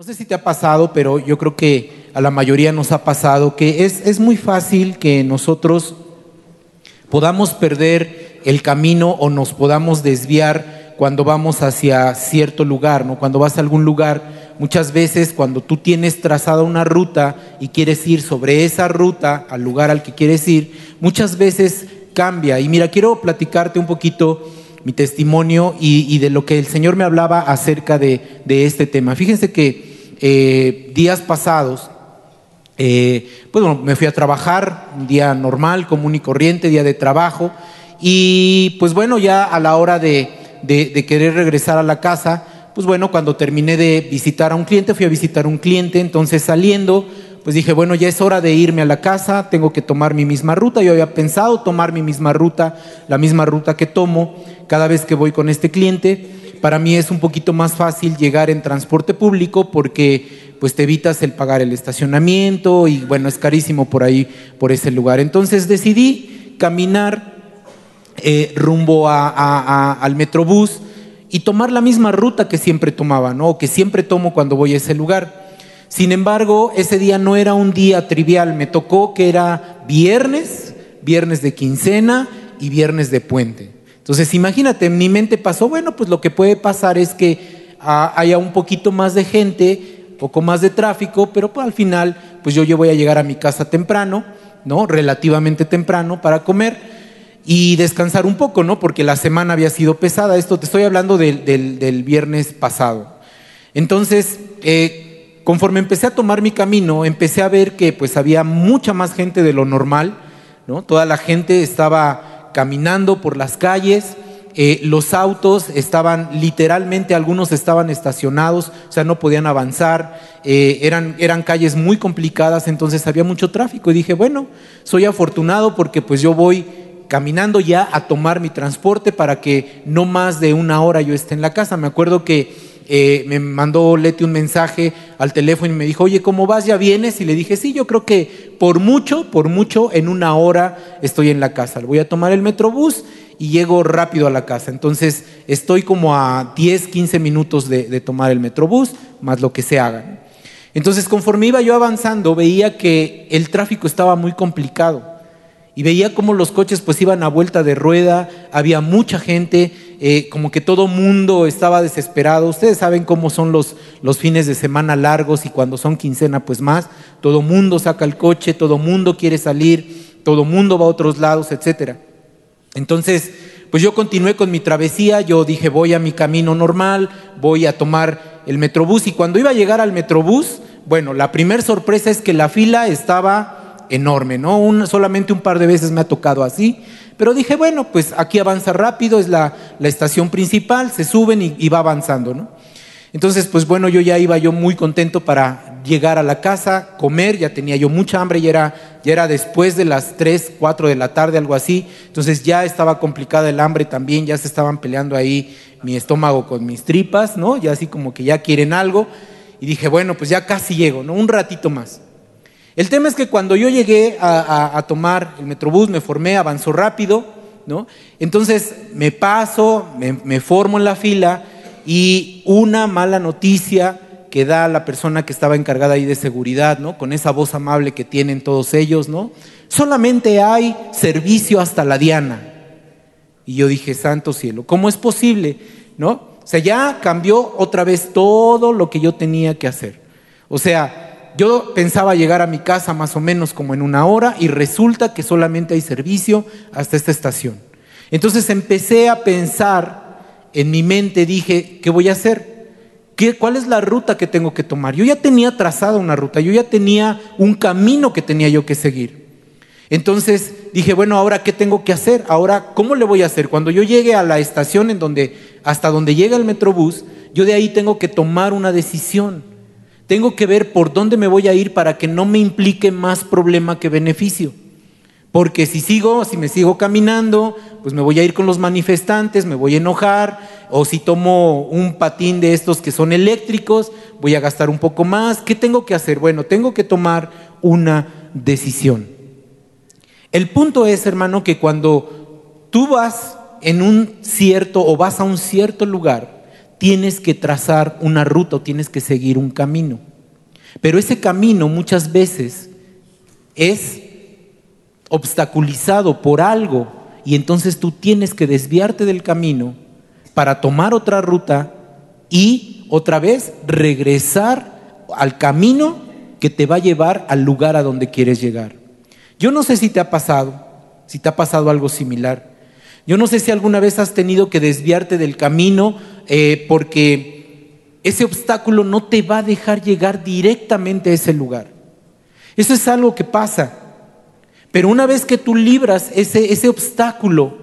No sé si te ha pasado, pero yo creo que a la mayoría nos ha pasado que es, es muy fácil que nosotros podamos perder el camino o nos podamos desviar cuando vamos hacia cierto lugar, ¿no? Cuando vas a algún lugar, muchas veces cuando tú tienes trazada una ruta y quieres ir sobre esa ruta al lugar al que quieres ir, muchas veces cambia. Y mira, quiero platicarte un poquito mi testimonio y, de lo que el Señor me hablaba acerca de, de este tema. Fíjense que eh, días pasados, eh, pues bueno, me fui a trabajar, un día normal, común y corriente, día de trabajo, y pues bueno, ya a la hora de, de, querer regresar a la casa, pues bueno, cuando terminé de visitar a un cliente, fui a visitar a un cliente, entonces saliendo, pues dije, bueno, ya es hora de irme a la casa, tengo que tomar mi misma ruta. Yo había pensado tomar mi misma ruta, la misma ruta que tomo cada vez que voy con este cliente para mí es un poquito más fácil llegar en transporte público porque pues te evitas el pagar el estacionamiento y bueno, es carísimo por ahí, por ese lugar. Entonces decidí caminar eh, rumbo al Metrobús y tomar la misma ruta que siempre tomaba, ¿no? O que siempre tomo cuando voy a ese lugar. Sin embargo, ese día no era un día trivial, me tocó que era viernes, viernes de quincena y viernes de puente. Entonces, imagínate, en mi mente pasó, bueno, pues lo que puede pasar es que ah, haya un poquito más de gente, poco más de tráfico, pero pues, al final, pues yo, yo voy a llegar a mi casa temprano, ¿no? Relativamente temprano para comer y descansar un poco, ¿no? Porque la semana había sido pesada. Esto te estoy hablando del, viernes pasado. Entonces, eh, conforme empecé a tomar mi camino, empecé a ver que pues había mucha más gente de lo normal, ¿no? Toda la gente estaba caminando por las calles, eh, los autos estaban literalmente, algunos estaban estacionados, o sea, no podían avanzar, eh, eran, eran calles muy complicadas, entonces había mucho tráfico y dije, bueno, soy afortunado porque pues yo voy caminando ya a tomar mi transporte para que no más de una hora yo esté en la casa. Me acuerdo que eh, me mandó Leti un mensaje al teléfono y me dijo, oye, ¿cómo vas? ¿Ya vienes? Y le dije, sí, yo creo que por mucho, por mucho, en una hora estoy en la casa. Voy a tomar el metrobús y llego rápido a la casa. Entonces estoy como a 10, 15 minutos de, de tomar el metrobús, más lo que se haga. Entonces conforme iba yo avanzando, veía que el tráfico estaba muy complicado y veía cómo los coches pues iban a vuelta de rueda, había mucha gente, eh, como que todo mundo estaba desesperado. Ustedes saben cómo son los, fines de semana largos y cuando son quincena pues más, todo mundo saca el coche, todo mundo quiere salir, todo mundo va a otros lados, etc. Entonces, pues yo continué con mi travesía, yo dije voy a mi camino normal, voy a tomar el metrobús y cuando iba a llegar al metrobús, bueno, la primera sorpresa es que la fila estaba enorme, ¿no? solamente un par de veces me ha tocado así, pero dije, bueno, pues aquí avanza rápido, es la, estación principal, se suben y, va avanzando, ¿no? Entonces, pues bueno, yo ya iba yo muy contento para llegar a la casa, comer, ya tenía yo mucha hambre, ya era, ya era después de las 3, 4 de la tarde, algo así, entonces ya estaba complicada el hambre también, ya se estaban peleando ahí mi estómago con mis tripas, ¿no? Ya así como que ya quieren algo, y dije, bueno, pues ya casi llego, ¿no? Un ratito más. El tema es que cuando yo llegué a, tomar el Metrobús, me formé, avanzó rápido, ¿no? Entonces me paso, me, formo en la fila y una mala noticia que da la persona que estaba encargada ahí de seguridad, ¿no? Con esa voz amable que tienen todos ellos, ¿no? Solamente hay servicio hasta la Diana. Y yo dije, santo cielo, ¿cómo es posible? ¿No? O sea, ya cambió otra vez todo lo que yo tenía que hacer. O sea, yo pensaba llegar a mi casa más o menos como en una hora y resulta que solamente hay servicio hasta esta estación. Entonces empecé a pensar en mi mente, dije, ¿qué voy a hacer? ¿Qué, ¿Cuál es la ruta que tengo que tomar? Yo ya tenía trazada una ruta, yo ya tenía un camino que tenía yo que seguir. Entonces dije, bueno, ahora qué tengo que hacer? Ahora, ¿cómo le voy a hacer? Cuando yo llegue a la estación en donde, hasta donde llega el metrobús, yo de ahí tengo que tomar una decisión. Tengo que ver por dónde me voy a ir para que no me implique más problema que beneficio. Porque si sigo, si me sigo caminando, pues me voy a ir con los manifestantes, me voy a enojar, o si tomo un patín de estos que son eléctricos, voy a gastar un poco más. ¿Qué tengo que hacer? Bueno, tengo que tomar una decisión. El punto es, hermano, que cuando tú vas en un cierto o vas a un cierto lugar, tienes que trazar una ruta o tienes que seguir un camino. Pero ese camino muchas veces es obstaculizado por algo y entonces tú tienes que desviarte del camino para tomar otra ruta y otra vez regresar al camino que te va a llevar al lugar a donde quieres llegar. Yo no sé si te ha pasado, si te ha pasado algo similar. Yo no sé si alguna vez has tenido que desviarte del camino eh, porque ese obstáculo no te va a dejar llegar directamente a ese lugar. Eso es algo que pasa. Pero una vez que tú libras ese, ese obstáculo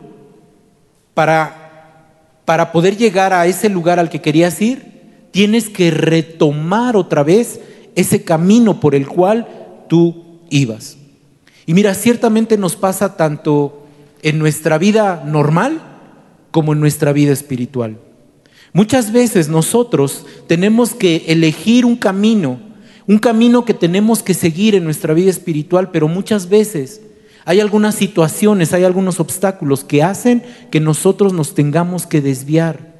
para, para poder llegar a ese lugar al que querías ir, tienes que retomar otra vez ese camino por el cual tú ibas. Y mira, ciertamente nos pasa tanto en nuestra vida normal como en nuestra vida espiritual. Muchas veces nosotros tenemos que elegir un camino, un camino que tenemos que seguir en nuestra vida espiritual, pero muchas veces hay algunas situaciones, hay algunos obstáculos que hacen que nosotros nos tengamos que desviar.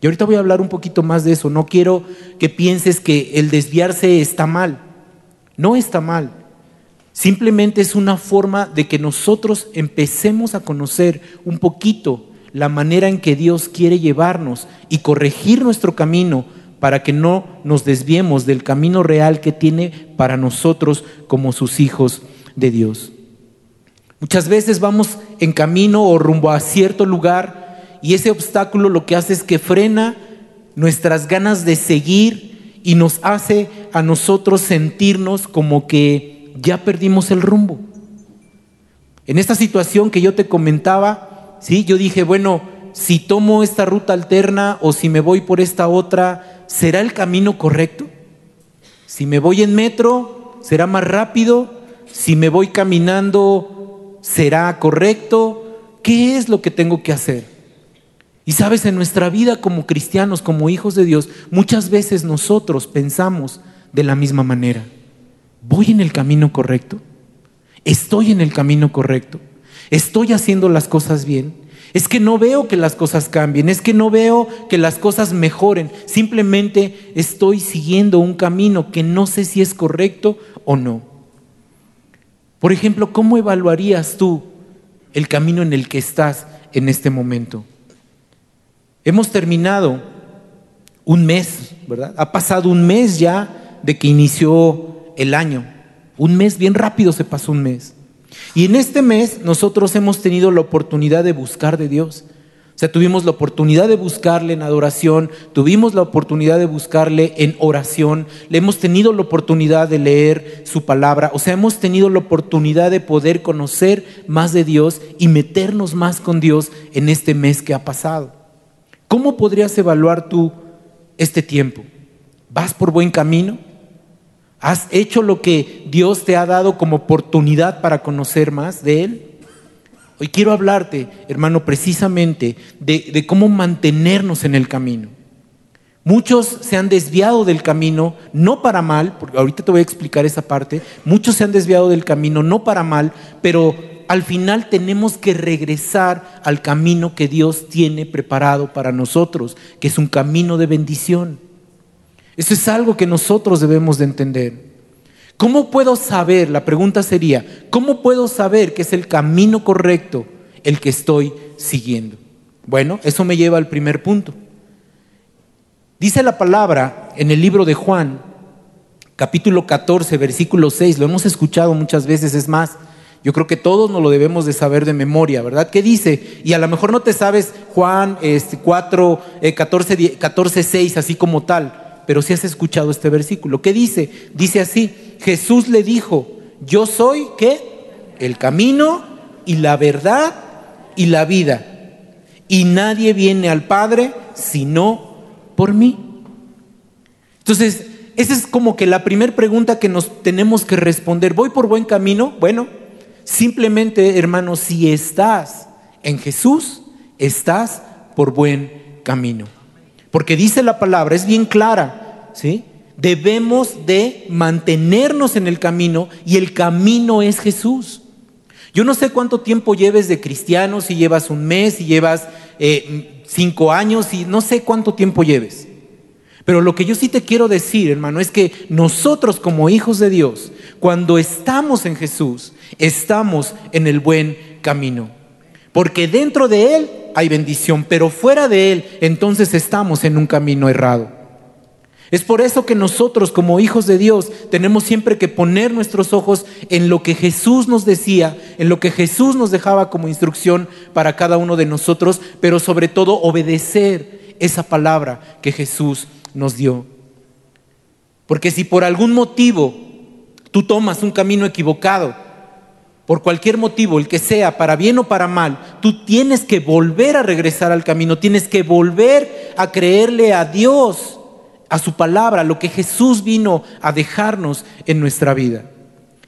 Y ahorita voy a hablar un poquito más de eso. No quiero que pienses que el desviarse está mal. No está mal. Simplemente es una forma de que nosotros empecemos a conocer un poquito la manera en que Dios quiere llevarnos y corregir nuestro camino para que no nos desviemos del camino real que tiene para nosotros como sus hijos de Dios. Muchas veces vamos en camino o rumbo a cierto lugar y ese obstáculo lo que hace es que frena nuestras ganas de seguir y nos hace a nosotros sentirnos como que ya perdimos el rumbo. En esta situación que yo te comentaba, ¿sí? Yo dije, bueno, si tomo esta ruta alterna o si me voy por esta otra, ¿será el camino correcto? Si me voy en metro, ¿será más rápido? Si me voy caminando, ¿será correcto? ¿Qué es lo que tengo que hacer? Y sabes, en nuestra vida como cristianos, como hijos de Dios, muchas veces nosotros pensamos de la misma manera. ¿Voy en el camino correcto? ¿Estoy en el camino correcto? ¿Estoy haciendo las cosas bien? Es que no veo que las cosas cambien, es que no veo que las cosas mejoren, simplemente estoy siguiendo un camino que no sé si es correcto o no. Por ejemplo, ¿cómo evaluarías tú el camino en el que estás en este momento? Hemos terminado un mes, ¿verdad? Ha pasado un mes ya de que inició el año. Un mes, bien rápido se pasó un mes. Y en este mes nosotros hemos tenido la oportunidad de buscar de Dios. O sea, tuvimos la oportunidad de buscarle en adoración, tuvimos la oportunidad de buscarle en oración, le hemos tenido la oportunidad de leer su palabra, o sea, hemos tenido la oportunidad de poder conocer más de Dios y meternos más con Dios en este mes que ha pasado. ¿Cómo podrías evaluar tú este tiempo? ¿Vas por buen camino? ¿Has hecho lo que Dios te ha dado como oportunidad para conocer más de Él? Hoy quiero hablarte, hermano, precisamente de, cómo mantenernos en el camino. Muchos se han desviado del camino, no para mal, porque ahorita te voy a explicar esa parte, muchos se han desviado del camino, no para mal, pero al final tenemos que regresar al camino que Dios tiene preparado para nosotros, que es un camino de bendición. Eso es algo que nosotros debemos de entender. ¿Cómo puedo saber? La pregunta sería, ¿cómo puedo saber que es el camino correcto el que estoy siguiendo? Bueno, eso me lleva al primer punto. Dice la palabra en el libro de Juan, capítulo 14, versículo 6, lo hemos escuchado muchas veces, es más, yo creo que todos nos lo debemos de saber de memoria, ¿verdad? ¿Qué dice? Y a lo mejor no te sabes Juan este, 4, 14, 14, 6, así como tal pero si has escuchado este versículo. ¿Qué dice? Dice así, Jesús le dijo, yo soy, ¿qué? El camino y la verdad y la vida. Y nadie viene al Padre sino por mí. Entonces, esa es como que la primera pregunta que nos tenemos que responder. ¿Voy por buen camino? Bueno, simplemente, hermano, si estás en Jesús, estás por buen camino. Porque dice la palabra, es bien clara, ¿sí? Debemos de mantenernos en el camino y el camino es Jesús. Yo no sé cuánto tiempo lleves de cristiano, si llevas un mes, si llevas eh, cinco años y no sé cuánto tiempo lleves. Pero lo que yo sí te quiero decir, hermano, es que nosotros como hijos de Dios, cuando estamos en Jesús, estamos en el buen camino. Porque dentro de Él hay bendición, pero fuera de Él entonces estamos en un camino errado. Es por eso que nosotros como hijos de Dios tenemos siempre que poner nuestros ojos en lo que Jesús nos decía, en lo que Jesús nos dejaba como instrucción para cada uno de nosotros, pero sobre todo obedecer esa palabra que Jesús nos dio. Porque si por algún motivo tú tomas un camino equivocado, por cualquier motivo, el que sea, para bien o para mal, tú tienes que volver a regresar al camino, tienes que volver a creerle a Dios, a su palabra, lo que Jesús vino a dejarnos en nuestra vida.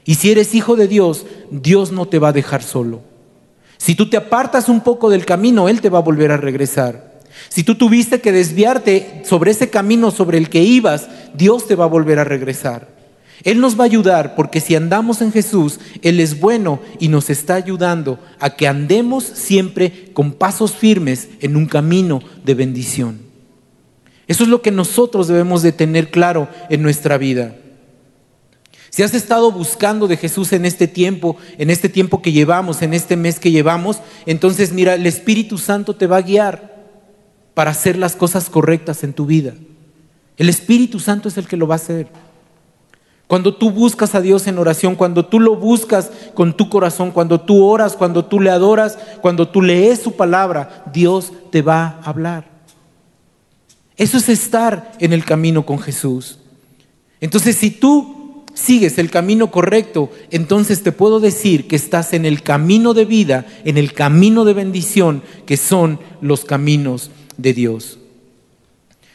Y si eres hijo de Dios, Dios no te va a dejar solo. Si tú te apartas un poco del camino, Él te va a volver a regresar. Si tú tuviste que desviarte sobre ese camino sobre el que ibas, Dios te va a volver a regresar. Él nos va a ayudar porque si andamos en Jesús, Él es bueno y nos está ayudando a que andemos siempre con pasos firmes en un camino de bendición. Eso es lo que nosotros debemos de tener claro en nuestra vida. Si has estado buscando de Jesús en este tiempo, en este tiempo que llevamos, en este mes que llevamos, entonces mira, el Espíritu Santo te va a guiar para hacer las cosas correctas en tu vida. El Espíritu Santo es el que lo va a hacer. Cuando tú buscas a Dios en oración, cuando tú lo buscas con tu corazón, cuando tú oras, cuando tú le adoras, cuando tú lees su palabra, Dios te va a hablar. Eso es estar en el camino con Jesús. Entonces, si tú sigues el camino correcto, entonces te puedo decir que estás en el camino de vida, en el camino de bendición, que son los caminos de Dios.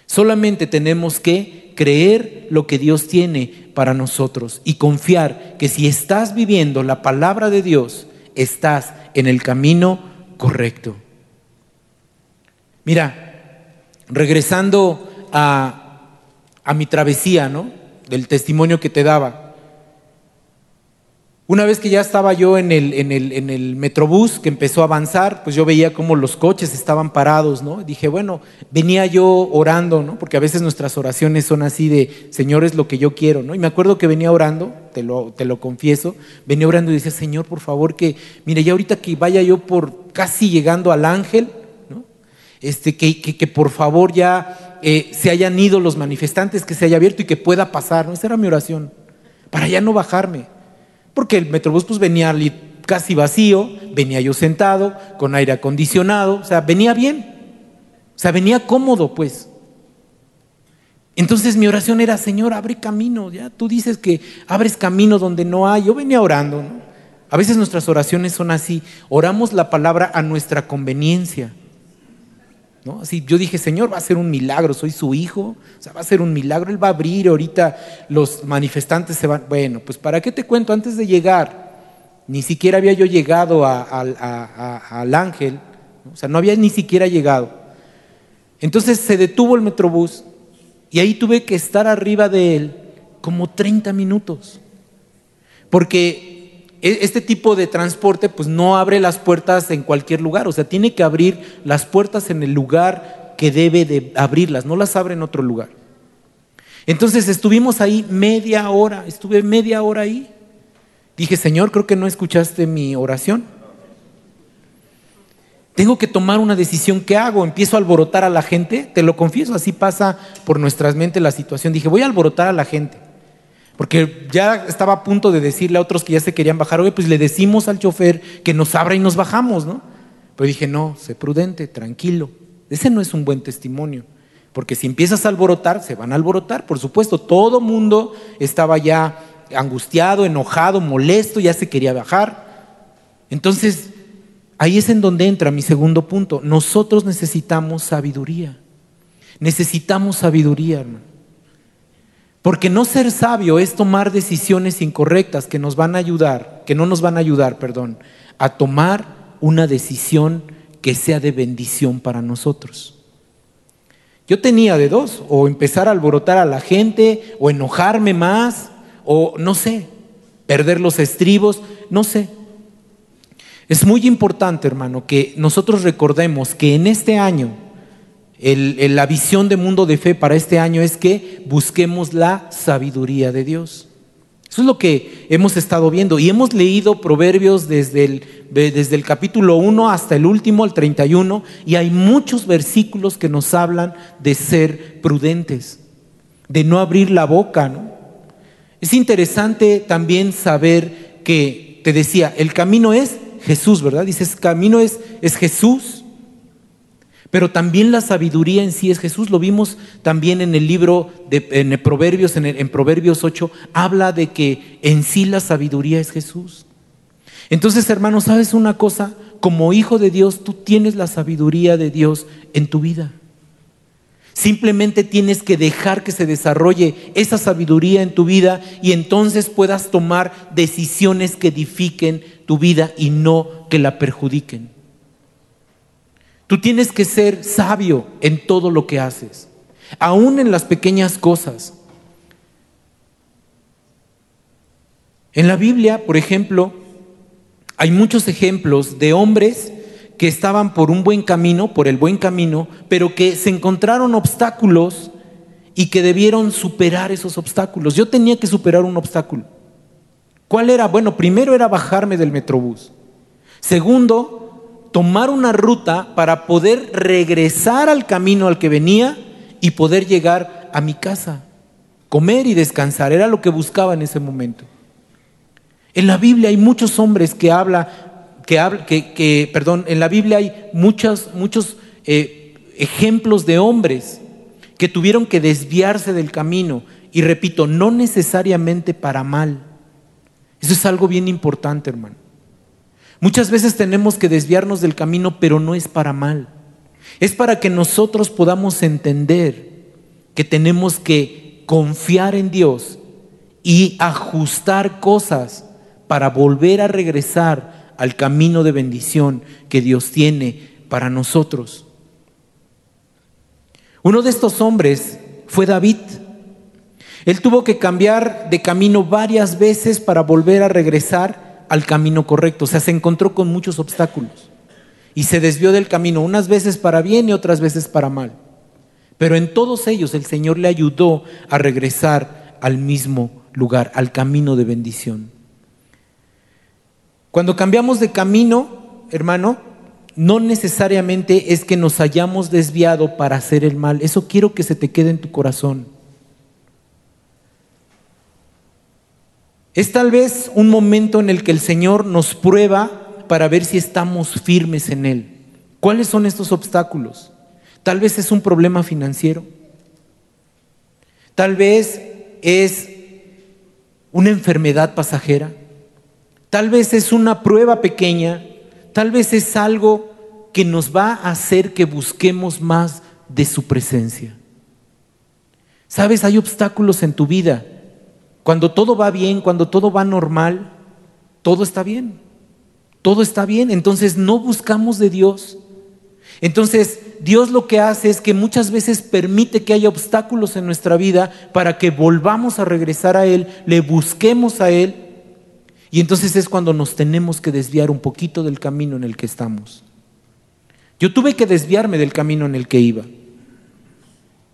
Solamente tenemos que creer lo que Dios tiene para nosotros y confiar que si estás viviendo la palabra de Dios, estás en el camino correcto. Mira, regresando a, a mi travesía, ¿no? Del testimonio que te daba. Una vez que ya estaba yo en el, en, metrobús que empezó a avanzar, pues yo veía cómo los coches estaban parados, ¿no? Dije, bueno, venía yo orando, ¿no? Porque a veces nuestras oraciones son así de, Señor, es lo que yo quiero, ¿no? Y me acuerdo que venía orando, te lo, confieso, venía orando y decía, Señor, por favor, que, mire, ya ahorita que vaya yo por casi llegando al ángel, ¿no? Este, que, que, que por favor ya eh, se hayan ido los manifestantes, que se haya abierto y que pueda pasar, ¿no? Esa era mi oración, para ya no bajarme porque el Metrobús pues venía casi vacío, venía yo sentado, con aire acondicionado, o sea, venía bien, o sea, venía cómodo pues. Entonces mi oración era, Señor, abre camino, ya tú dices que abres camino donde no hay, yo venía orando, ¿no? A veces nuestras oraciones son así, oramos la palabra a nuestra conveniencia. Así yo dije, Señor, va a ser un milagro, soy su hijo, o sea, va a ser un milagro, Él va a abrir, ahorita los manifestantes se van. Bueno, pues ¿para qué te cuento? Antes de llegar, ni siquiera había yo llegado al ángel, o sea, no había ni siquiera llegado. Entonces se detuvo el metrobús y ahí tuve que estar arriba de él como 30 minutos, porque este tipo de transporte pues no abre las puertas en cualquier lugar, o sea, tiene que abrir las puertas en el lugar que debe de abrirlas, no las abre en otro lugar. Entonces estuvimos ahí media hora, estuve media hora ahí. Dije, Señor, creo que no escuchaste mi oración. Tengo que tomar una decisión. ¿Qué hago? ¿Empiezo a alborotar a la gente? Te lo confieso, así pasa por nuestras mentes la situación. Dije, voy a alborotar a la gente. Porque ya estaba a punto de decirle a otros que ya se querían bajar, oye, pues le decimos al chofer que nos abra y nos bajamos, ¿no? Pero dije, no, sé prudente, tranquilo. Ese no es un buen testimonio. Porque si empiezas a alborotar, se van a alborotar, por supuesto. Todo mundo estaba ya angustiado, enojado, molesto, ya se quería bajar. Entonces, ahí es en donde entra mi segundo punto. Nosotros necesitamos sabiduría. Necesitamos sabiduría, hermano. Porque no ser sabio es tomar decisiones incorrectas que nos van a ayudar, que no nos van a ayudar, perdón, a tomar una decisión que sea de bendición para nosotros. Yo tenía de dos, o empezar a alborotar a la gente, o enojarme más, o no sé, perder los estribos, no sé. Es muy importante, hermano, que nosotros recordemos que en este año la visión de mundo de fe para este año es que busquemos la sabiduría de Dios. Eso es lo que hemos estado viendo y hemos leído proverbios desde el, capítulo 1 hasta el último, el 31, y hay muchos versículos que nos hablan de ser prudentes, de no abrir la boca. Es interesante también saber que, te decía, el camino es Jesús, ¿verdad? Dices, camino es, es Jesús. Pero también la sabiduría en sí es Jesús. Lo vimos también en el libro de en Proverbios, en, Proverbios 8, habla de que en sí la sabiduría es Jesús. Entonces, hermano, ¿sabes una cosa? Como hijo de Dios, tú tienes la sabiduría de Dios en tu vida. Simplemente tienes que dejar que se desarrolle esa sabiduría en tu vida y entonces puedas tomar decisiones que edifiquen tu vida y no que la perjudiquen. Tú tienes que ser sabio en todo lo que haces, aún en las pequeñas cosas. En la Biblia, por ejemplo, hay muchos ejemplos de hombres que estaban por un buen camino, por el buen camino, pero que se encontraron obstáculos y que debieron superar esos obstáculos. Yo tenía que superar un obstáculo. ¿Cuál era? Bueno, primero era bajarme del metrobús. Segundo, tomar una ruta para poder regresar al camino al que venía y poder llegar a mi casa, comer y descansar. Era lo que buscaba en ese momento. En la Biblia hay muchos hombres que habla, que, habla, que, perdón, en la Biblia hay muchos, muchos eh, ejemplos de hombres que tuvieron que desviarse del camino. Y repito, no necesariamente para mal. Eso es algo bien importante, hermano. Muchas veces tenemos que desviarnos del camino, pero no es para mal. Es para que nosotros podamos entender que tenemos que confiar en Dios y ajustar cosas para volver a regresar al camino de bendición que Dios tiene para nosotros. Uno de estos hombres fue David. Él tuvo que cambiar de camino varias veces para volver a regresar al camino correcto. O sea, se encontró con muchos obstáculos y se desvió del camino, unas veces para bien y otras veces para mal. Pero en todos ellos el Señor le ayudó a regresar al mismo lugar, al camino de bendición. Cuando cambiamos de camino, hermano, no necesariamente es que nos hayamos desviado para hacer el mal. Eso quiero que se te quede en tu corazón. Es tal vez un momento en el que el Señor nos prueba para ver si estamos firmes en Él. ¿Cuáles son estos obstáculos? Tal vez es un problema financiero. Tal vez es una enfermedad pasajera. Tal vez es una prueba pequeña. Tal vez es algo que nos va a hacer que busquemos más de su presencia. Sabes, hay obstáculos en tu vida cuando todo va bien, cuando todo va normal, todo está bien. Todo está bien. Entonces no buscamos de Dios. Entonces Dios lo que hace es que muchas veces permite que haya obstáculos en nuestra vida para que volvamos a regresar a Él, le busquemos a Él. Y entonces es cuando nos tenemos que desviar un poquito del camino en el que estamos. Yo tuve que desviarme del camino en el que iba.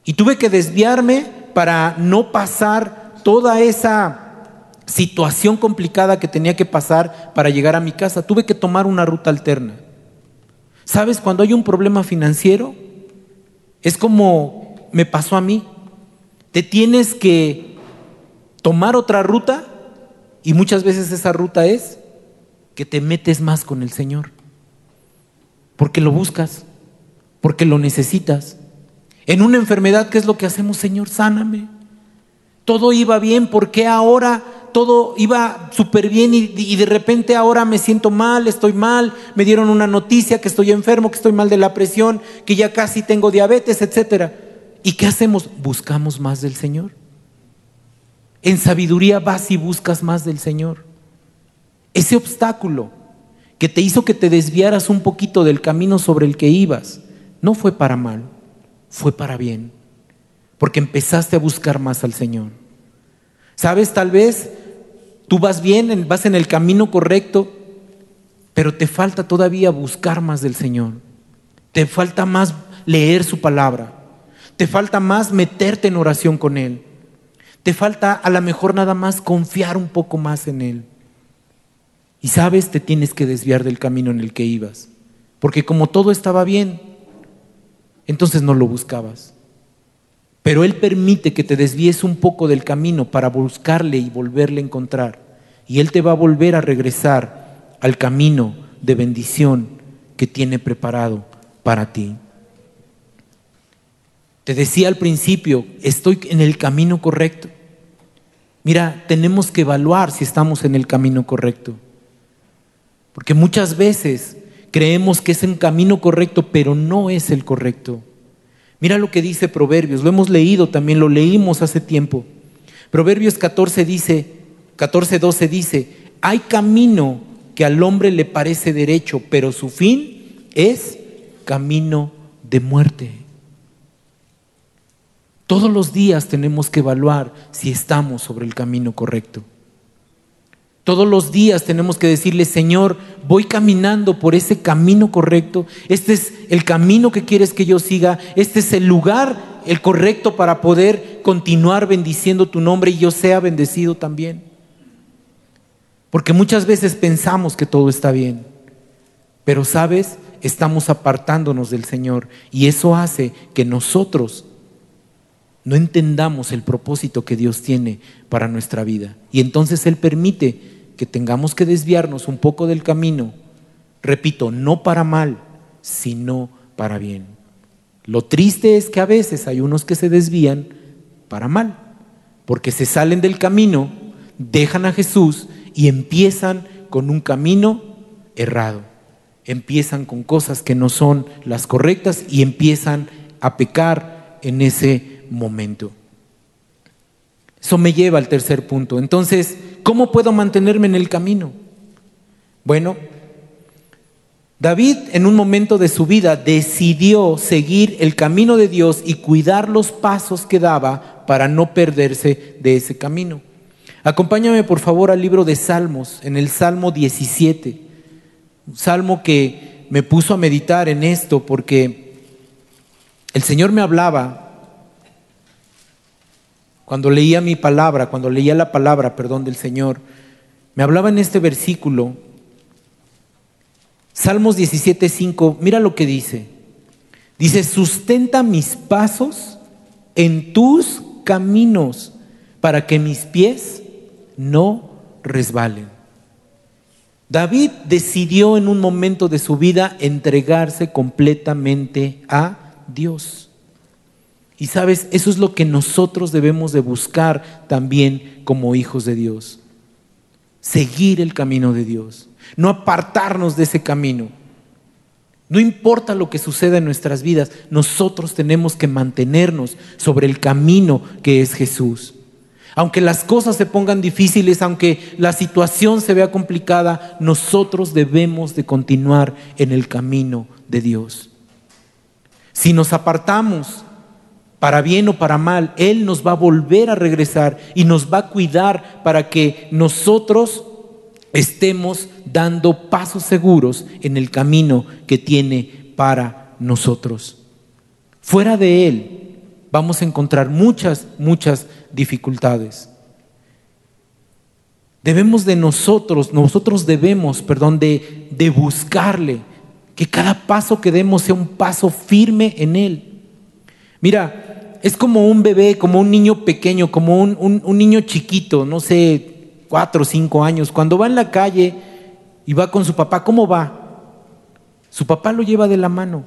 Y tuve que desviarme para no pasar toda esa situación complicada que tenía que pasar para llegar a mi casa, tuve que tomar una ruta alterna. ¿Sabes? Cuando hay un problema financiero, es como me pasó a mí. Te tienes que tomar otra ruta y muchas veces esa ruta es que te metes más con el Señor. Porque lo buscas, porque lo necesitas. En una enfermedad, ¿qué es lo que hacemos? Señor, sáname. Todo iba bien, ¿por qué ahora todo iba súper bien y, de repente ahora me siento mal, estoy mal, me dieron una noticia que estoy enfermo, que estoy mal de la presión, que ya casi tengo diabetes, etcétera? ¿Y qué hacemos? Buscamos más del Señor. En sabiduría vas y buscas más del Señor. Ese obstáculo que te hizo que te desviaras un poquito del camino sobre el que ibas, no fue para mal, fue para bien porque empezaste a buscar más al Señor. ¿Sabes? Tal vez tú vas bien, vas en el camino correcto, pero te falta todavía buscar más del Señor. Te falta más leer su palabra. Te falta más meterte en oración con Él. Te falta a lo mejor nada más confiar un poco más en Él. Y sabes, te tienes que desviar del camino en el que ibas. Porque como todo estaba bien, entonces no lo buscabas. Pero Él permite que te desvíes un poco del camino para buscarle y volverle a encontrar. Y Él te va a volver a regresar al camino de bendición que tiene preparado para ti. Te decía al principio, estoy en el camino correcto. Mira, tenemos que evaluar si estamos en el camino correcto. Porque muchas veces creemos que es un camino correcto, pero no es el correcto. Mira lo que dice Proverbios, lo hemos leído también, lo leímos hace tiempo. Proverbios 14 dice, 14, 12 dice, hay camino que al hombre le parece derecho, pero su fin es camino de muerte. Todos los días tenemos que evaluar si estamos sobre el camino correcto. Todos los días tenemos que decirle, Señor, voy caminando por ese camino correcto. Este es el camino que quieres que yo siga. Este es el lugar, el correcto para poder continuar bendiciendo tu nombre y yo sea bendecido también. Porque muchas veces pensamos que todo está bien. Pero sabes, estamos apartándonos del Señor y eso hace que nosotros no entendamos el propósito que Dios tiene para nuestra vida. Y entonces Él permite que tengamos que desviarnos un poco del camino, repito, no para mal, sino para bien. Lo triste es que a veces hay unos que se desvían para mal, porque se salen del camino, dejan a Jesús y empiezan con un camino errado. Empiezan con cosas que no son las correctas y empiezan a pecar en ese momento. Eso me lleva al tercer punto. Entonces, ¿Cómo puedo mantenerme en el camino? Bueno, David en un momento de su vida decidió seguir el camino de Dios y cuidar los pasos que daba para no perderse de ese camino. Acompáñame por favor al libro de Salmos, en el Salmo 17, un salmo que me puso a meditar en esto porque el Señor me hablaba cuando leía mi palabra, cuando leía la palabra, perdón, del Señor, me hablaba en este versículo, Salmos 17:5, mira lo que dice. Dice, sustenta mis pasos en tus caminos para que mis pies no resbalen. David decidió en un momento de su vida entregarse completamente a Dios. Y sabes, eso es lo que nosotros debemos de buscar también como hijos de Dios. Seguir el camino de Dios, no apartarnos de ese camino. No importa lo que suceda en nuestras vidas, nosotros tenemos que mantenernos sobre el camino que es Jesús. Aunque las cosas se pongan difíciles, aunque la situación se vea complicada, nosotros debemos de continuar en el camino de Dios. Si nos apartamos, para bien o para mal, Él nos va a volver a regresar y nos va a cuidar para que nosotros estemos dando pasos seguros en el camino que tiene para nosotros. Fuera de Él vamos a encontrar muchas, muchas dificultades. Debemos de nosotros, nosotros debemos, perdón, de, de buscarle, que cada paso que demos sea un paso firme en Él. Mira, es como un bebé, como un niño pequeño, como un, niño chiquito, no sé, cuatro o cinco años. Cuando va en la calle y va con su papá, ¿cómo va? Su papá lo lleva de la mano.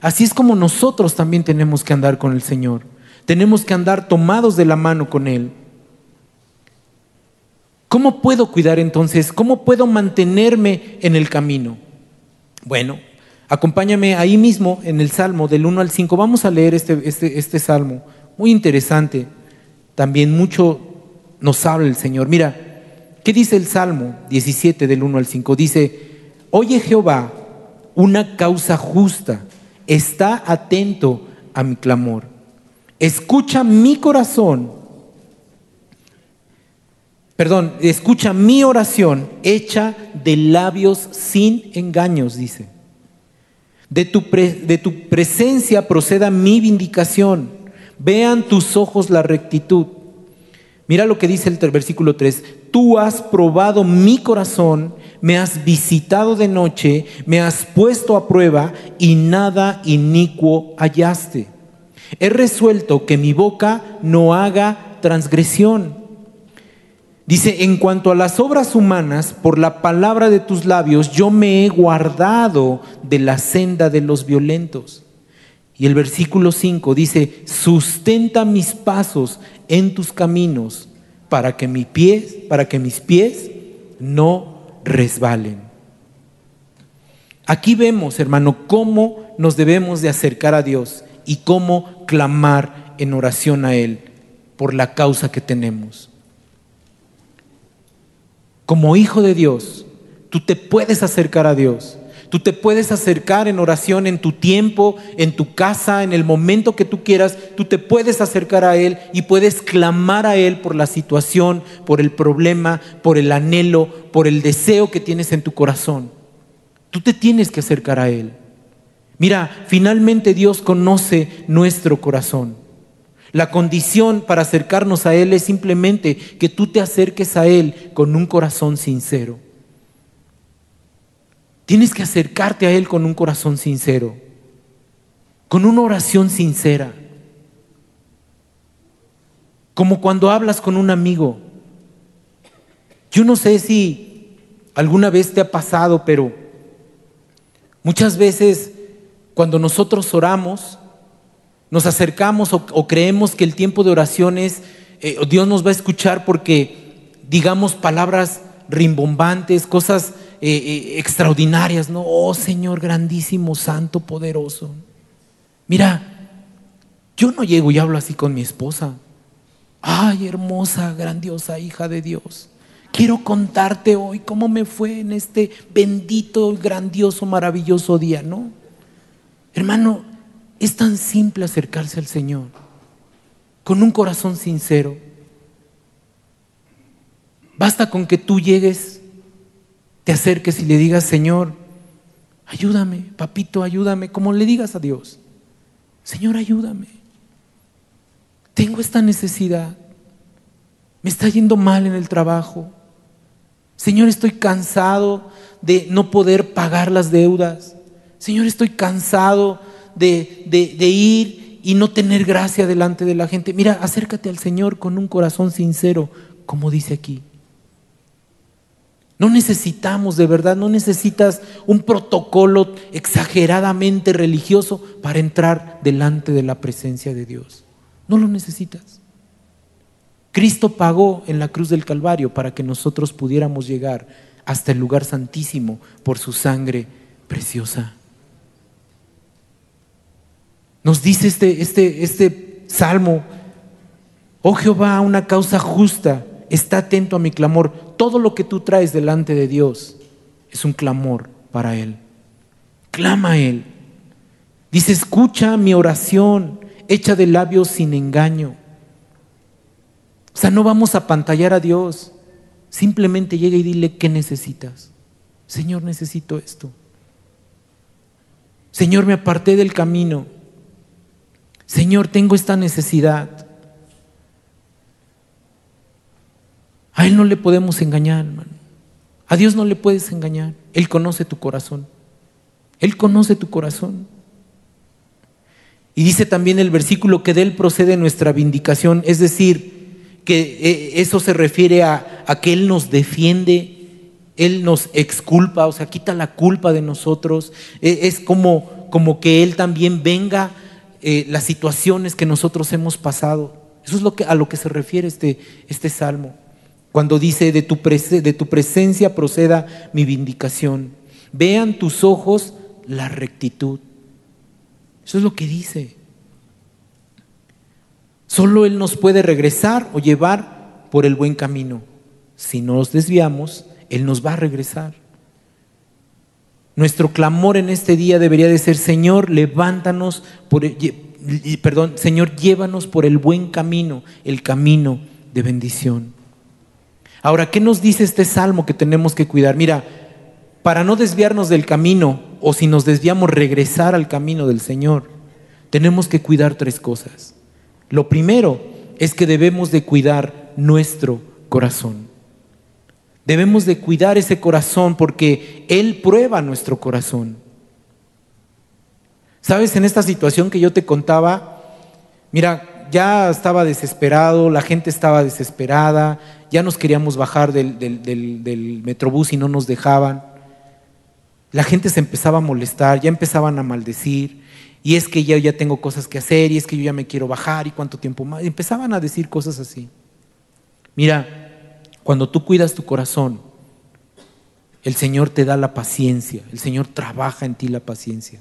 Así es como nosotros también tenemos que andar con el Señor. Tenemos que andar tomados de la mano con Él. ¿Cómo puedo cuidar entonces? ¿Cómo puedo mantenerme en el camino? Bueno, Acompáñame ahí mismo en el Salmo del 1 al 5. Vamos a leer este, este, este Salmo. Muy interesante. También mucho nos habla el Señor. Mira, ¿qué dice el Salmo 17 del 1 al 5? Dice, oye Jehová, una causa justa, está atento a mi clamor. Escucha mi corazón. Perdón, escucha mi oración hecha de labios sin engaños, dice. De tu, de tu presencia proceda mi vindicación. Vean tus ojos la rectitud. Mira lo que dice el versículo 3. Tú has probado mi corazón, me has visitado de noche, me has puesto a prueba y nada inicuo hallaste. He resuelto que mi boca no haga transgresión. Dice, en cuanto a las obras humanas, por la palabra de tus labios, yo me he guardado de la senda de los violentos. Y el versículo 5 dice, sustenta mis pasos en tus caminos para que, mis pies, para que mis pies no resbalen. Aquí vemos, hermano, cómo nos debemos de acercar a Dios y cómo clamar en oración a Él por la causa que tenemos. Como hijo de Dios, tú te puedes acercar a Dios. Tú te puedes acercar en oración en tu tiempo, en tu casa, en el momento que tú quieras. Tú te puedes acercar a Él y puedes clamar a Él por la situación, por el problema, por el anhelo, por el deseo que tienes en tu corazón. Tú te tienes que acercar a Él. Mira, finalmente Dios conoce nuestro corazón. La condición para acercarnos a Él es simplemente que tú te acerques a Él con un corazón sincero. Tienes que acercarte a Él con un corazón sincero, con una oración sincera. Como cuando hablas con un amigo. Yo no sé si alguna vez te ha pasado, pero muchas veces cuando nosotros oramos, nos acercamos o, creemos que el tiempo de oraciones eh, Dios nos va a escuchar porque digamos palabras rimbombantes, cosas eh, eh, extraordinarias, ¿no? Oh Señor grandísimo, santo, poderoso. Mira, yo no llego y hablo así con mi esposa. Ay, hermosa, grandiosa hija de Dios. Quiero contarte hoy cómo me fue en este bendito, grandioso, maravilloso día, ¿no? Hermano, es tan simple acercarse al Señor con un corazón sincero. Basta con que tú llegues te acerques y le digas, Señor, ayúdame, papito, ayúdame, como le digas a Dios, Señor, ayúdame. Tengo esta necesidad. Me está yendo mal en el trabajo. Señor, estoy cansado de no poder pagar las deudas. Señor, estoy cansado de, de, ir y no tener gracia delante de la gente. Mira, acércate al Señor con un corazón sincero, como dice aquí. No necesitamos, de verdad, no necesitas un protocolo exageradamente religioso para entrar delante de la presencia de Dios. No lo necesitas. Cristo pagó en la cruz del Calvario para que nosotros pudiéramos llegar hasta el lugar santísimo por su sangre preciosa. Nos dice este, este, este salmo, oh Jehová, una causa justa está atento a mi clamor. Todo lo que tú traes delante de Dios es un clamor para Él. Clama a Él. Dice, escucha mi oración, hecha de labios sin engaño. O sea, no vamos a pantallar a Dios. Simplemente llega y dile qué necesitas. Señor, necesito esto. Señor, me aparté del camino. Señor, tengo esta necesidad. A Él no le podemos engañar, hermano. A Dios no le puedes engañar. Él conoce tu corazón. Él conoce tu corazón. Y dice también el versículo que de Él procede nuestra vindicación, es decir, que eh, eso se refiere a, que Él nos defiende, Él nos exculpa, o sea, quita la culpa de nosotros. E, es como, como que Él también venga eh, las situaciones que nosotros hemos pasado. Eso es lo que, a lo que se refiere este, este salmo. Cuando dice, de tu, de tu presencia proceda mi vindicación. Vean tus ojos la rectitud. Eso es lo que dice. Solo Él nos puede regresar o llevar por el buen camino. Si nos desviamos, Él nos va a regresar. Nuestro clamor en este día debería de ser, Señor, levántanos, por, perdón, Señor, llévanos por el buen camino, el camino de bendición. Ahora, ¿qué nos dice este salmo que tenemos que cuidar? Mira, para no desviarnos del camino, o si nos desviamos, regresar al camino del Señor, tenemos que cuidar tres cosas. Lo primero es que debemos de cuidar nuestro corazón. Debemos de cuidar ese corazón porque Él prueba nuestro corazón. Sabes, en esta situación que yo te contaba, mira, ya estaba desesperado, la gente estaba desesperada, ya nos queríamos bajar del, del, metrobús y no nos dejaban. La gente se empezaba a molestar, ya empezaban a maldecir, y es que ya, ya tengo cosas que hacer, y es que yo ya me quiero bajar, y cuánto tiempo más. empezaban a decir cosas así. Mira, cuando tú cuidas tu corazón, el Señor te da la paciencia, el Señor trabaja en ti la paciencia.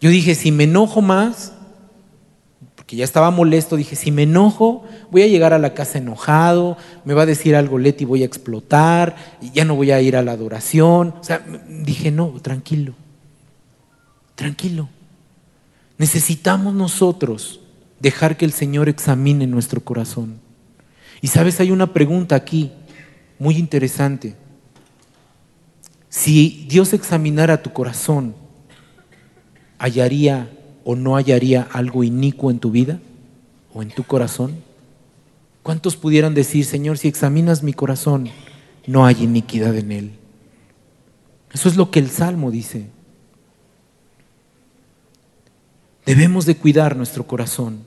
Yo dije, si me enojo más, porque ya estaba molesto, dije, si me enojo, voy a llegar a la casa enojado, me va a decir algo Leti, voy a explotar, ya no voy a ir a la adoración. O sea, dije, no, tranquilo, tranquilo. Necesitamos nosotros dejar que el Señor examine nuestro corazón. Y sabes, hay una pregunta aquí muy interesante. Si Dios examinara tu corazón, ¿hallaría o no hallaría algo inicuo en tu vida o en tu corazón? ¿Cuántos pudieran decir, Señor, si examinas mi corazón, no hay iniquidad en él? Eso es lo que el Salmo dice. Debemos de cuidar nuestro corazón.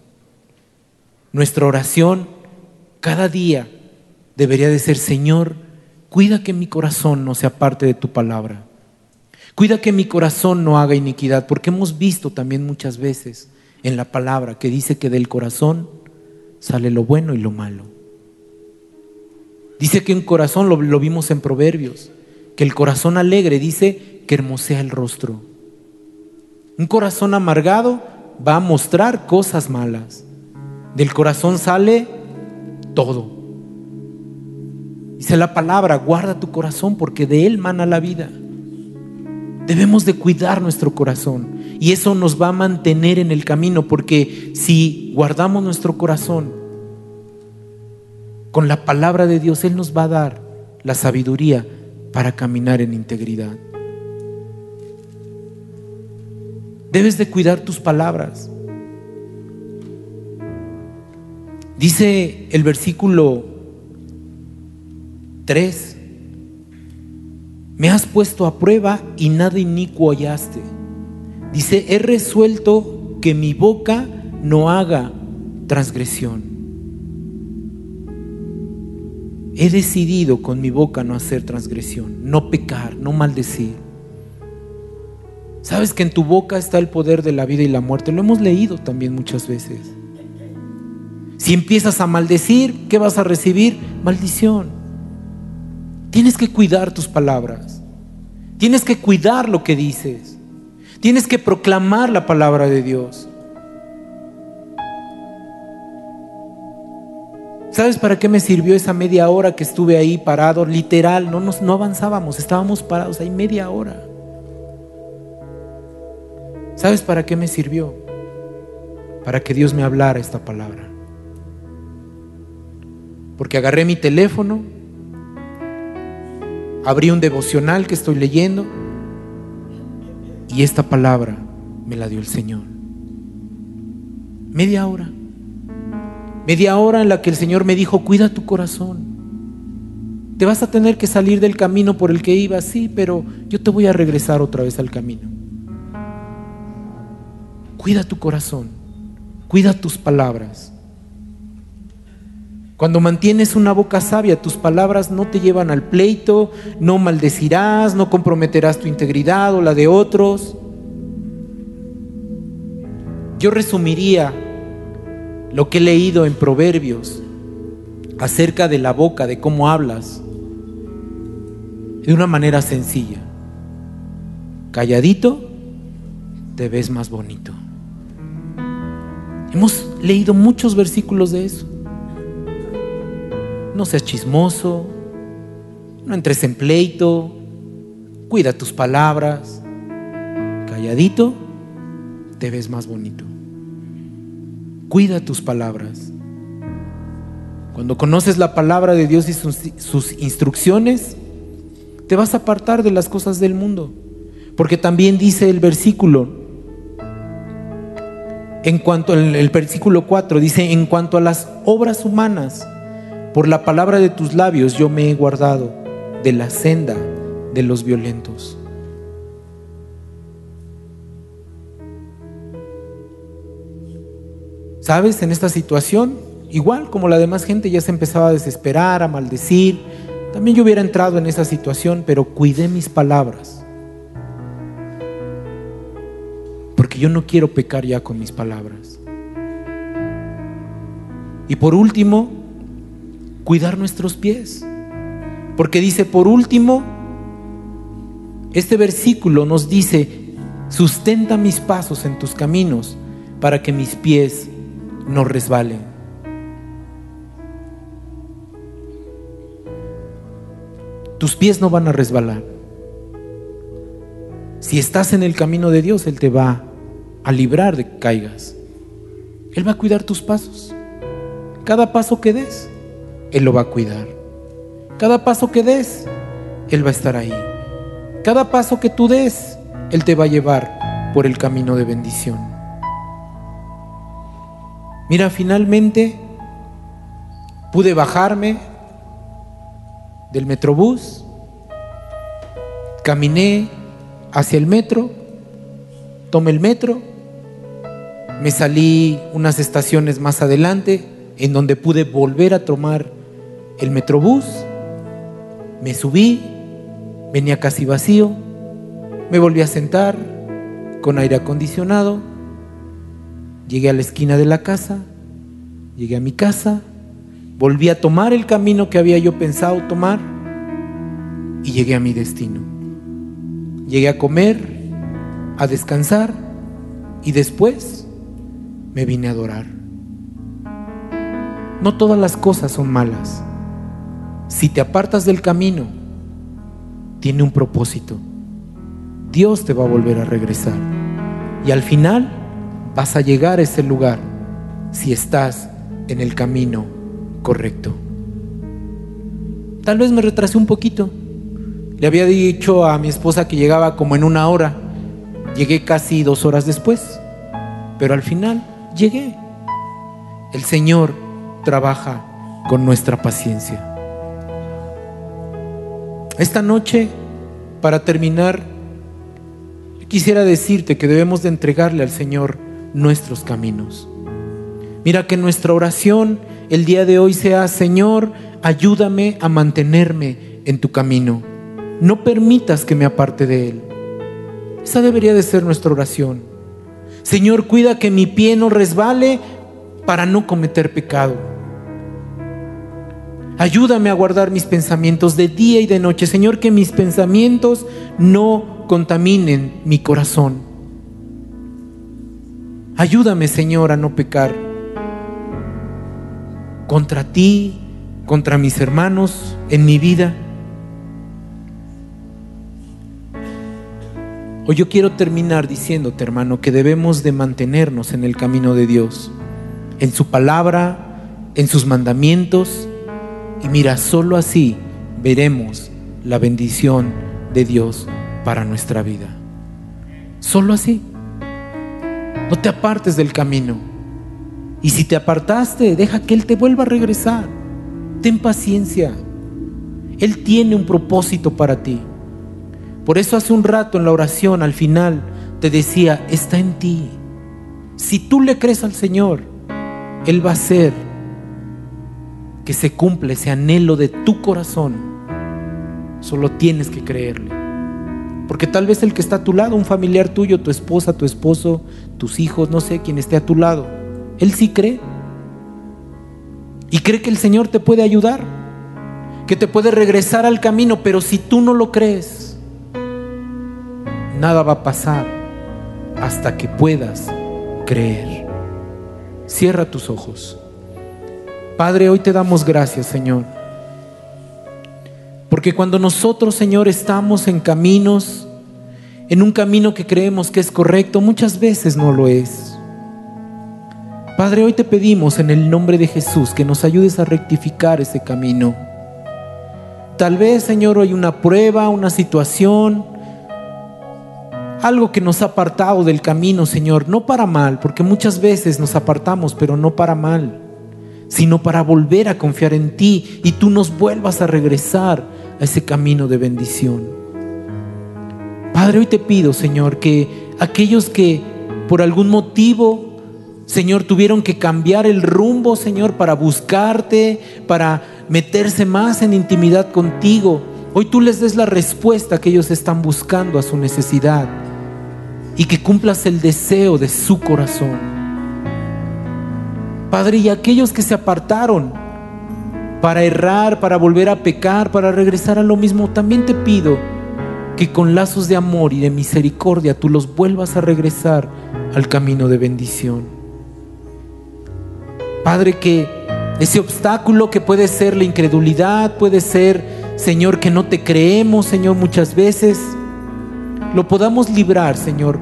Nuestra oración cada día debería de ser, Señor, cuida que mi corazón no sea parte de tu palabra. Cuida que mi corazón no haga iniquidad, porque hemos visto también muchas veces en la palabra que dice que del corazón sale lo bueno y lo malo. Dice que un corazón, lo, lo vimos en Proverbios, que el corazón alegre dice que hermosea el rostro. Un corazón amargado va a mostrar cosas malas. Del corazón sale todo. Dice la palabra, guarda tu corazón porque de él mana la vida. Debemos de cuidar nuestro corazón y eso nos va a mantener en el camino porque si guardamos nuestro corazón con la palabra de Dios, Él nos va a dar la sabiduría para caminar en integridad. Debes de cuidar tus palabras. Dice el versículo 3, me has puesto a prueba y nada inicuo hallaste. Dice, he resuelto que mi boca no haga transgresión. He decidido con mi boca no hacer transgresión, no pecar, no maldecir. Sabes que en tu boca está el poder de la vida y la muerte. Lo hemos leído también muchas veces. Si empiezas a maldecir, ¿qué vas a recibir? Maldición. Tienes que cuidar tus palabras. Tienes que cuidar lo que dices. Tienes que proclamar la palabra de Dios. ¿Sabes para qué me sirvió esa media hora que estuve ahí parado? Literal, no, nos, no avanzábamos, estábamos parados ahí media hora. ¿Sabes para qué me sirvió? Para que Dios me hablara esta palabra porque agarré mi teléfono, abrí un devocional que estoy leyendo y esta palabra me la dio el Señor. Media hora. Media hora en la que el Señor me dijo, cuida tu corazón. Te vas a tener que salir del camino por el que ibas, sí, pero yo te voy a regresar otra vez al camino. Cuida tu corazón, cuida tus palabras. Cuando mantienes una boca sabia, tus palabras no te llevan al pleito, no maldecirás, no comprometerás tu integridad o la de otros. Yo resumiría lo que he leído en Proverbios acerca de la boca, de cómo hablas, de una manera sencilla. Calladito, te ves más bonito. Hemos leído muchos versículos de eso no seas chismoso, no entres en pleito, cuida tus palabras, calladito, te ves más bonito. Cuida tus palabras. Cuando conoces la palabra de Dios y sus, instrucciones, te vas a apartar de las cosas del mundo. Porque también dice el versículo, en cuanto al versículo 4, dice, en cuanto a las obras humanas, por la palabra de tus labios yo me he guardado de la senda de los violentos. ¿Sabes? En esta situación, igual como la demás gente ya se empezaba a desesperar, a maldecir, también yo hubiera entrado en esa situación, pero cuidé mis palabras. Porque yo no quiero pecar ya con mis palabras. Y por último, cuidar nuestros pies. Porque dice, por último, este versículo nos dice, sustenta mis pasos en tus caminos para que mis pies no resbalen. Tus pies no van a resbalar. Si estás en el camino de Dios, Él te va a librar de que caigas. Él va a cuidar tus pasos. Cada paso que des, Él lo va a cuidar. Cada paso que des, Él va a estar ahí. Cada paso que tú des, Él te va a llevar por el camino de bendición. Mira, finalmente pude bajarme del metrobús, caminé hacia el metro, tomé el metro, me salí unas estaciones más adelante en donde pude volver a tomar el metrobús, me subí, venía casi vacío, me volví a sentar con aire acondicionado Llegué a la esquina de la casa, llegué a mi casa, volví a tomar el camino que había yo pensado tomar y llegué a mi destino. Llegué a comer, a descansar y después me vine a adorar. No todas las cosas son malas. Si te apartas del camino, tiene un propósito. Dios te va a volver a regresar. Y al final vas a llegar a ese lugar si estás en el camino correcto. Tal vez me retrasé un poquito. Le había dicho a mi esposa que llegaba como en una hora. Llegué casi dos horas después. Pero al final llegué. El Señor trabaja con nuestra paciencia. Esta noche, para terminar, quisiera decirte que debemos de entregarle al Señor nuestros caminos. Mira que nuestra oración el día de hoy sea, Señor, ayúdame a mantenerme en tu camino. No permitas que me aparte de él. Esa debería de ser nuestra oración. Señor, cuida que mi pie no resbale para no cometer pecado. Ayúdame a guardar mis pensamientos de día y de noche. Señor, que mis pensamientos no contaminen mi corazón. Ayúdame, Señor, a no pecar contra ti, contra mis hermanos, en mi vida. Hoy yo quiero terminar diciéndote, hermano, que debemos de mantenernos en el camino de Dios, en su palabra, en sus mandamientos. Y mira, solo así veremos la bendición de Dios para nuestra vida. Solo así. No te apartes del camino. Y si te apartaste, deja que Él te vuelva a regresar. Ten paciencia. Él tiene un propósito para ti. Por eso hace un rato en la oración, al final, te decía, está en ti. Si tú le crees al Señor, Él va a hacer que se cumpla ese anhelo de tu corazón. Solo tienes que creerle. Porque tal vez el que está a tu lado, un familiar tuyo, tu esposa, tu esposo, tus hijos, no sé, quien esté a tu lado, él sí cree. Y cree que el Señor te puede ayudar, que te puede regresar al camino, pero si tú no lo crees, nada va a pasar hasta que puedas creer. Cierra tus ojos. Padre, hoy te damos gracias, Señor porque cuando nosotros, Señor, estamos en caminos, en un camino que creemos que es correcto, muchas veces no lo es. Padre, hoy te pedimos en el nombre de Jesús que nos ayudes a rectificar ese camino. tal vez, Señor, hay una prueba, una situación, algo que nos ha apartado del camino, Señor, no para mal, porque muchas veces nos apartamos, pero no para mal, sino para volver a confiar en ti y tú nos vuelvas a regresar a ese camino de bendición. Padre, hoy te pido, Señor, que aquellos que por algún motivo, Señor, tuvieron que cambiar el rumbo, Señor, para buscarte, para meterse más en intimidad contigo, hoy tú les des la respuesta que ellos están buscando a su necesidad y que cumplas el deseo de su corazón. Padre, y aquellos que se apartaron para errar, para volver a pecar, para regresar a lo mismo, también te pido que con lazos de amor y de misericordia tú los vuelvas a regresar al camino de bendición. Padre, que ese obstáculo que puede ser la incredulidad, puede ser, Señor, que no te creemos, Señor, muchas veces, lo podamos librar, Señor,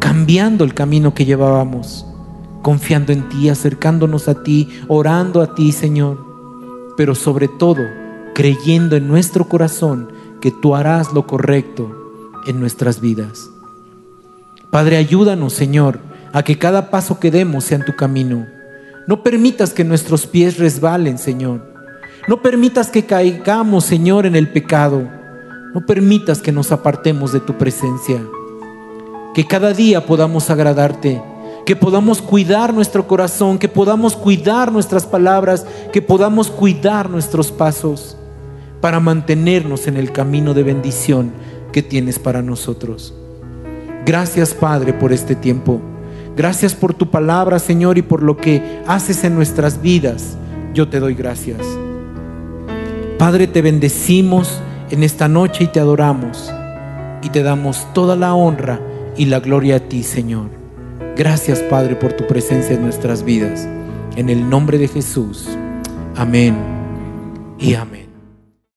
cambiando el camino que llevábamos, confiando en ti, acercándonos a ti, orando a ti, Señor, pero sobre todo creyendo en nuestro corazón que tú harás lo correcto en nuestras vidas. Padre, ayúdanos, Señor, a que cada paso que demos sea en tu camino. No permitas que nuestros pies resbalen, Señor. No permitas que caigamos, Señor, en el pecado. No permitas que nos apartemos de tu presencia. Que cada día podamos agradarte, que podamos cuidar nuestro corazón, que podamos cuidar nuestras palabras, que podamos cuidar nuestros pasos para mantenernos en el camino de bendición que tienes para nosotros. Gracias, Padre, por este tiempo. Gracias por tu palabra, Señor, y por lo que haces en nuestras vidas. Yo te doy gracias. Padre, te bendecimos en esta noche y te adoramos y te damos toda la honra y la gloria a ti, Señor. Gracias, Padre, por tu presencia en nuestras vidas. En el nombre de Jesús. Amén y amén.